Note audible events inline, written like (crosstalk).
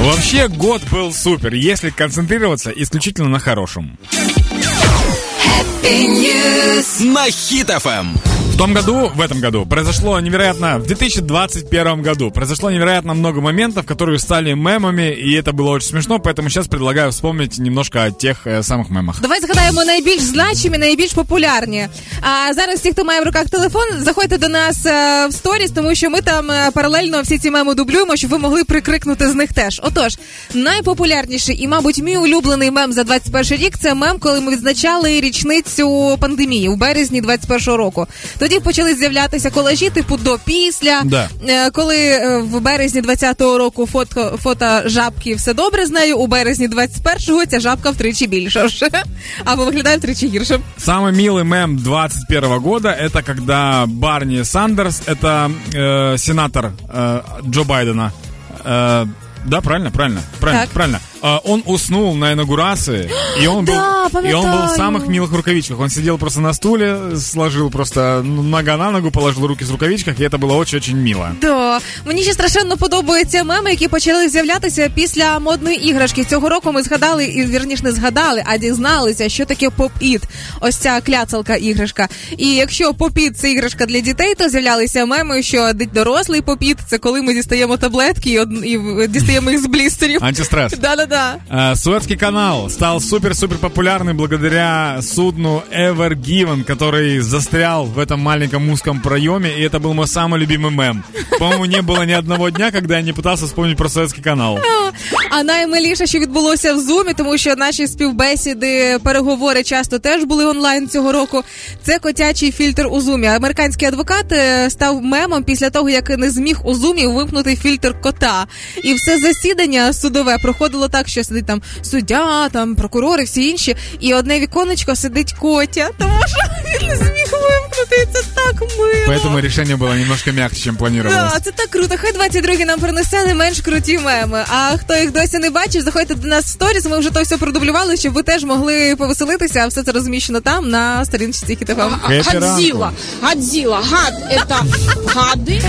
Вообще год был супер, если концентрироваться исключительно на хорошем. На Хит-ФМ В том году, в этом году, произошло невероятно, в 2021 году, произошло невероятно много моментов, которые стали мемами, и это было очень смешно, поэтому сейчас предлагаю вспомнить немножко о тех э, самых мемах. Давай згадаємо найбільш значимі, найбільш популярні. А зараз ті, хто має в руках телефон, заходьте до нас е, в сторіс, тому що ми там е, паралельно всі ці меми дублюємо, щоб ви могли прикрикнути з них теж. Отож, найпопулярніший і, мабуть, мій улюблений мем за 21 рік це мем, коли ми відзначали річницю пандемії у березні 21 року. Тоді почали з'являтися колажі, типу до після. Да. Е, Коли е, в березні 20-го року фото, фото жабки все добре з нею, у березні 21-го ця жабка втричі більша вже. (laughs) Або виглядає втричі гірше. Самый милый мем 21 года это когда Барни Сандерс, это э, сенатор э, Джо Байдена. Э, да, правильно, правильно, правильно, Так. правильно. Э, он уснул на инаугурации, и он был, Да, (gasps) и он был в пам'ятаю. самых милых рукавичках. Он сидел просто на стуле, сложил просто ну, нога на ногу, положил руки в рукавичках, и это было очень-очень мило. Да. Мені ще страшенно подобаються меми, які почали з'являтися після модної іграшки. Цього року ми згадали, і вірніш не згадали, а дізналися, що таке поп-іт. Ось ця кляцалка іграшка. І якщо поп-іт – це іграшка для дітей, то з'являлися меми, що дорослий поп-іт – це коли ми дістаємо таблетки і, од... і в- дістаємо їх з блістерів. Антистресс. (laughs) Да-да-да. Э, Суэцкий канал стал супер-супер популярным благодаря судну Ever Given, который застрял в этом маленьком узком проеме, и это был мой самый любимый мем. По-моему, не было ни одного дня, когда я не пытался вспомнить про Суэцкий канал. А наймиліше, що відбулося в зумі, тому що наші співбесіди, переговори часто теж були онлайн цього року. Це котячий фільтр у зумі. Американський адвокат е, став мемом після того, як не зміг у зумі вимкнути фільтр кота. І все засідання судове проходило так, що сидить там суддя, там прокурори, всі інші, і одне віконечко сидить котя, тому що (laughs) він не зміг вимкнути. І це так мило. Поэтому решение было немножко мягче, чем планировалось. Да, це так круто. Хай 22 нам принесе не менш круті меми. А хто їх досі не бачив, заходьте до нас в сторіс. Ми вже то все продублювали, щоб ви теж могли повеселитися. А все це розміщено там на сторінці КТФМ. Хэппи ранку. Годзилла. Годзилла. Гад – это гады.